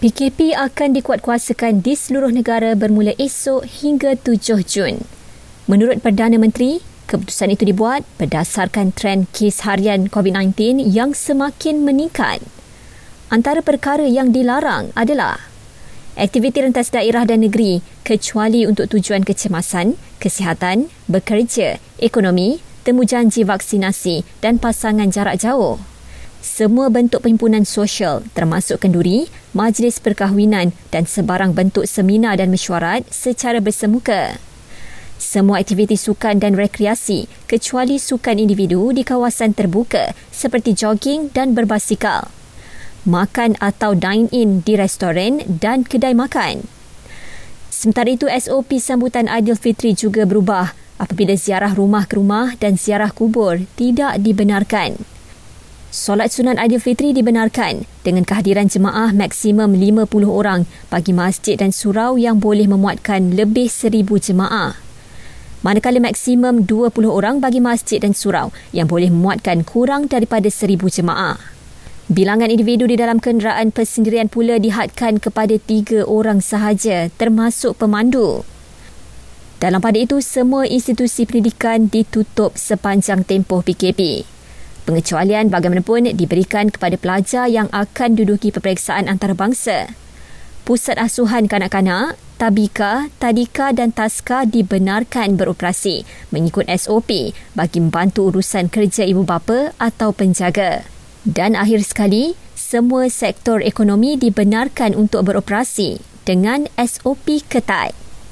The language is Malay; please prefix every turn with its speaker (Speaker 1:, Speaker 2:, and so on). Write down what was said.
Speaker 1: PKP akan dikuatkuasakan di seluruh negara bermula esok hingga 7 Jun. Menurut Perdana Menteri, keputusan itu dibuat berdasarkan trend kes harian COVID-19 yang semakin meningkat. Antara perkara yang dilarang adalah aktiviti rentas daerah dan negeri kecuali untuk tujuan kecemasan, kesihatan, bekerja, ekonomi, temu janji vaksinasi dan pasangan jarak jauh semua bentuk perhimpunan sosial termasuk kenduri, majlis perkahwinan dan sebarang bentuk seminar dan mesyuarat secara bersemuka. Semua aktiviti sukan dan rekreasi kecuali sukan individu di kawasan terbuka seperti jogging dan berbasikal. Makan atau dine-in di restoran dan kedai makan. Sementara itu, SOP sambutan Aidilfitri juga berubah apabila ziarah rumah ke rumah dan ziarah kubur tidak dibenarkan. Solat Sunan Aidilfitri dibenarkan dengan kehadiran jemaah maksimum 50 orang bagi masjid dan surau yang boleh memuatkan lebih 1000 jemaah. Manakala maksimum 20 orang bagi masjid dan surau yang boleh memuatkan kurang daripada 1000 jemaah. Bilangan individu di dalam kenderaan persendirian pula dihadkan kepada tiga orang sahaja termasuk pemandu. Dalam pada itu, semua institusi pendidikan ditutup sepanjang tempoh PKP. Pengecualian bagaimanapun diberikan kepada pelajar yang akan duduki peperiksaan antarabangsa. Pusat asuhan kanak-kanak, tabika, tadika dan taska dibenarkan beroperasi mengikut SOP bagi membantu urusan kerja ibu bapa atau penjaga. Dan akhir sekali, semua sektor ekonomi dibenarkan untuk beroperasi dengan SOP ketat.